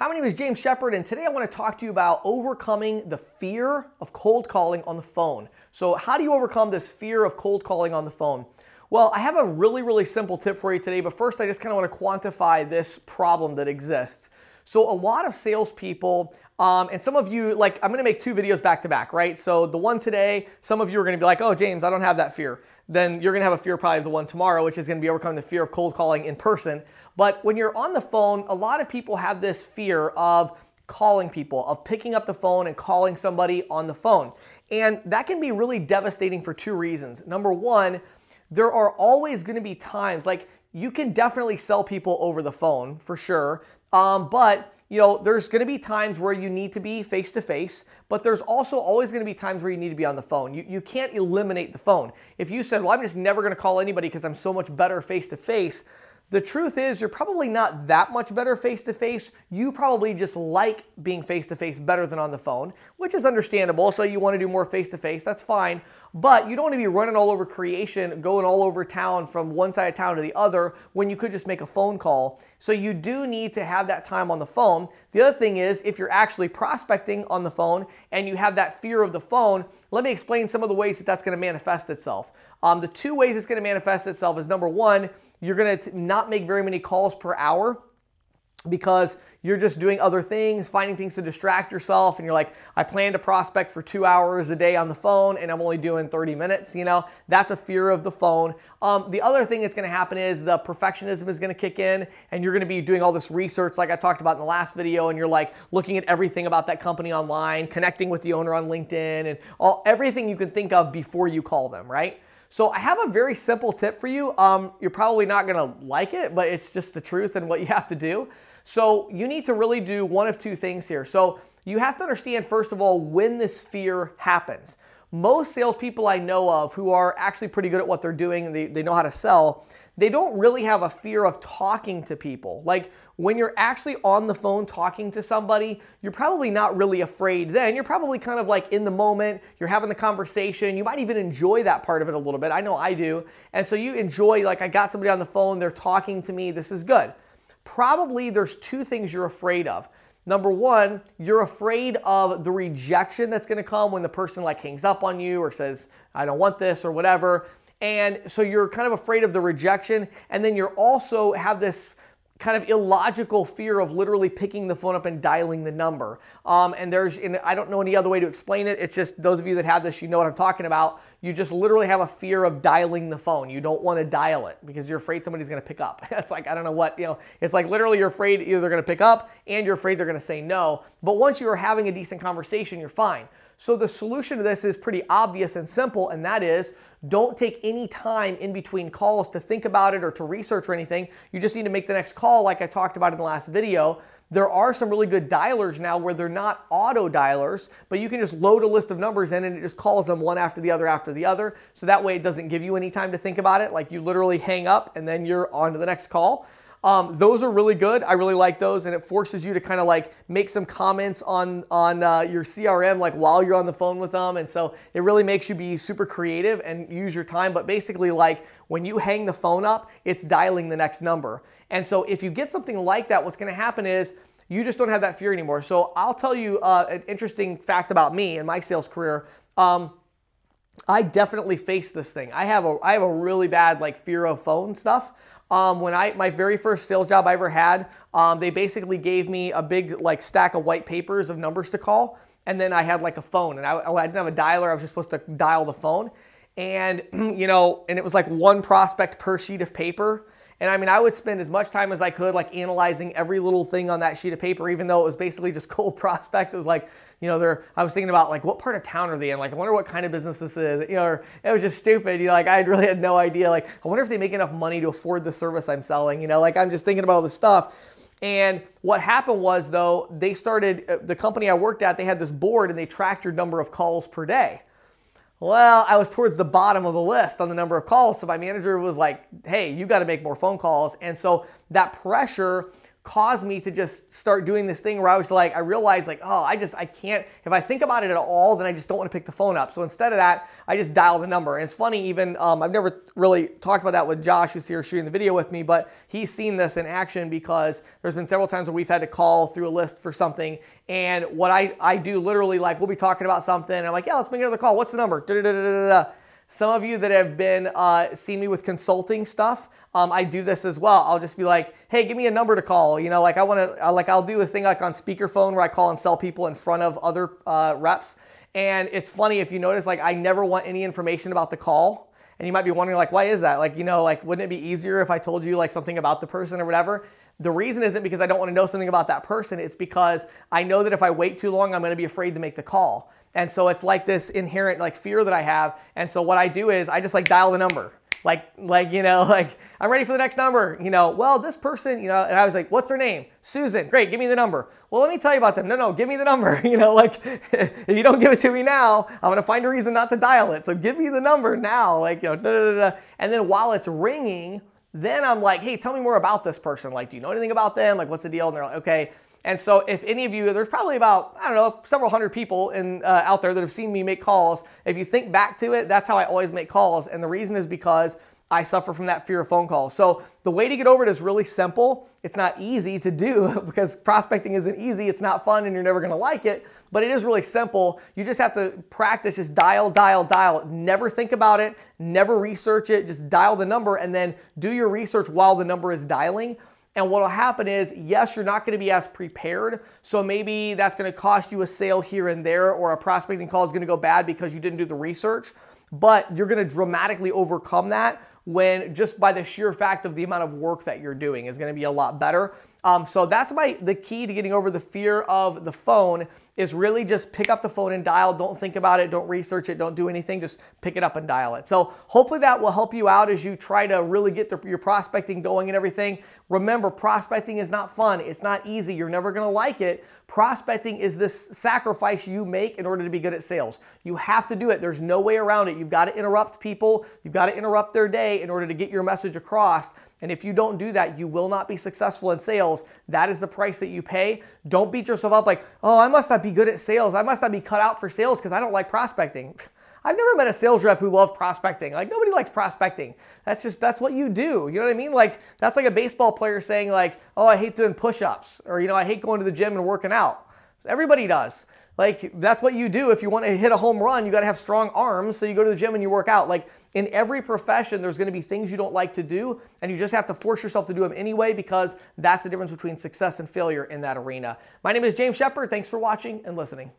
Hi, my name is James Shepard, and today I want to talk to you about overcoming the fear of cold calling on the phone. So, how do you overcome this fear of cold calling on the phone? Well, I have a really, really simple tip for you today, but first I just kind of want to quantify this problem that exists. So, a lot of salespeople, um, and some of you, like, I'm going to make two videos back to back, right? So, the one today, some of you are going to be like, oh, James, I don't have that fear. Then you're going to have a fear probably of the one tomorrow, which is going to be overcoming the fear of cold calling in person. But when you're on the phone, a lot of people have this fear of calling people, of picking up the phone and calling somebody on the phone. And that can be really devastating for two reasons. Number one, there are always going to be times like you can definitely sell people over the phone for sure. Um, but you know, there's going to be times where you need to be face to face, but there's also always going to be times where you need to be on the phone. You, you can't eliminate the phone. If you said, well, I'm just never going to call anybody because I'm so much better face to face, the truth is, you're probably not that much better face to face. You probably just like being face to face better than on the phone, which is understandable. So you want to do more face to face, that's fine. But you don't want to be running all over creation, going all over town from one side of town to the other when you could just make a phone call. So you do need to have that time on the phone. The other thing is, if you're actually prospecting on the phone and you have that fear of the phone, let me explain some of the ways that that's going to manifest itself. Um, the two ways it's going to manifest itself is number one, you're going to not make very many calls per hour because you're just doing other things, finding things to distract yourself, and you're like, I plan to prospect for two hours a day on the phone, and I'm only doing 30 minutes. You know, that's a fear of the phone. Um, the other thing that's going to happen is the perfectionism is going to kick in, and you're going to be doing all this research, like I talked about in the last video, and you're like looking at everything about that company online, connecting with the owner on LinkedIn, and all everything you can think of before you call them, right? So I have a very simple tip for you. Um, you're probably not to like it, but it's just the truth and what you have to do. So you need to really do one of two things here. So you have to understand, first of all, when this fear happens. Most salespeople I know of who are actually pretty good at what they're doing and they, they know how to sell, they don't really have a fear of talking to people. Like when you're actually on the phone talking to somebody, you're probably not really afraid then. You're probably kind of like in the moment, you're having the conversation. You might even enjoy that part of it a little bit. I know I do. And so you enjoy, like, I got somebody on the phone, they're talking to me, this is good. Probably there's two things you're afraid of. Number one, you're afraid of the rejection that's gonna come when the person like hangs up on you or says, I don't want this or whatever. And so you're kind of afraid of the rejection. And then you're also have this kind of illogical fear of literally picking the phone up and dialing the number. Um, and there's, and I don't know any other way to explain it. It's just those of you that have this, you know what I'm talking about. You just literally have a fear of dialing the phone. You don't want to dial it because you're afraid somebody's going to pick up. it's like, I don't know what, you know, it's like literally you're afraid either they're going to pick up and you're afraid they're going to say no. But once you are having a decent conversation, you're fine. So the solution to this is pretty obvious and simple, and that is don't take any time in between calls to think about it or to research or anything. You just need to make the next call like I talked about in the last video. There are some really good dialers now where they're not auto dialers, but you can just load a list of numbers in and it just calls them one after the other after the other. So that way it doesn't give you any time to think about it. Like you literally hang up and then you're on to the next call. Um, those are really good. I really like those, and it forces you to kind of like make some comments on on uh, your CRM like while you're on the phone with them, and so it really makes you be super creative and use your time. But basically, like when you hang the phone up, it's dialing the next number, and so if you get something like that, what's going to happen is you just don't have that fear anymore. So I'll tell you uh, an interesting fact about me and my sales career. Um, I definitely face this thing. I have a I have a really bad like fear of phone stuff. Um, when I my very first sales job I ever had, um, they basically gave me a big like stack of white papers of numbers to call, and then I had like a phone, and I, I didn't have a dialer. I was just supposed to dial the phone, and you know, and it was like one prospect per sheet of paper. And I mean, I would spend as much time as I could like analyzing every little thing on that sheet of paper, even though it was basically just cold prospects. It was like, you know, they're, I was thinking about like, what part of town are they in? Like, I wonder what kind of business this is. You know, or, it was just stupid. You know, like I really had no idea. Like, I wonder if they make enough money to afford the service I'm selling. You know, like I'm just thinking about all this stuff. And what happened was though, they started, uh, the company I worked at, they had this board and they tracked your number of calls per day. Well, I was towards the bottom of the list on the number of calls. So my manager was like, hey, you got to make more phone calls. And so that pressure caused me to just start doing this thing where I was like, I realized like, oh, I just, I can't, if I think about it at all, then I just don't want to pick the phone up. So instead of that, I just dial the number. And it's funny, even, um, I've never really talked about that with Josh, who's here shooting the video with me, but he's seen this in action because there's been several times where we've had to call through a list for something. And what I, I do literally, like, we'll be talking about something, and I'm like, yeah, let's make another call. What's the number? Da, da, da, some of you that have been uh, seen me with consulting stuff, um, I do this as well. I'll just be like, "Hey, give me a number to call." You know, like I want to, like I'll do a thing like on speakerphone where I call and sell people in front of other uh, reps. And it's funny if you notice, like I never want any information about the call. And you might be wondering, like, why is that? Like, you know, like, wouldn't it be easier if I told you like something about the person or whatever? The reason isn't because I don't want to know something about that person. It's because I know that if I wait too long, I'm going to be afraid to make the call. And so it's like this inherent like fear that I have. And so what I do is I just like dial the number. Like, like, you know, like I'm ready for the next number, you know, well, this person, you know, and I was like, what's their name? Susan. Great. Give me the number. Well, let me tell you about them. No, no, give me the number. You know, like if you don't give it to me now, I'm going to find a reason not to dial it. So give me the number now. Like, you know, da, da, da, and then while it's ringing, then I'm like, hey, tell me more about this person. Like, do you know anything about them? Like, what's the deal? And they're like, okay. And so, if any of you, there's probably about, I don't know, several hundred people in, uh, out there that have seen me make calls. If you think back to it, that's how I always make calls. And the reason is because I suffer from that fear of phone calls. So the way to get over it is really simple. It's not easy to do because prospecting isn't easy. It's not fun and you're never to like it, but it is really simple. You just have to practice just dial, dial, dial. Never think about it, never research it. Just dial the number and then do your research while the number is dialing. And what will happen is, yes, you're not to be as prepared. So maybe that's to cost you a sale here and there, or a prospecting call is to go bad because you didn't do the research. But you're to dramatically overcome that when just by the sheer fact of the amount of work that you're doing is going to be a lot better. Um, so that's my the key to getting over the fear of the phone is really just pick up the phone and dial. Don't think about it. Don't research it. Don't do anything. Just pick it up and dial it. So hopefully that will help you out as you try to really get the, your prospecting going and everything. Remember, prospecting is not fun. It's not easy. You're never going to like it. Prospecting is this sacrifice you make in order to be good at sales. You have to do it. There's no way around it. You've got to interrupt people. You've got to interrupt their day in order to get your message across. And if you don't do that, you will not be successful in sales. That is the price that you pay. Don't beat yourself up like, oh, I must not be good at sales. I must not be cut out for sales because I don't like prospecting. I've never met a sales rep who loved prospecting. Like nobody likes prospecting. That's just that's what you do. You know what I mean? Like that's like a baseball player saying like, "Oh, I hate doing push-ups," or you know, "I hate going to the gym and working out." Everybody does. Like that's what you do if you want to hit a home run, you got to have strong arms, so you go to the gym and you work out. Like in every profession there's going to be things you don't like to do and you just have to force yourself to do them anyway because that's the difference between success and failure in that arena. My name is James Shepard. Thanks for watching and listening.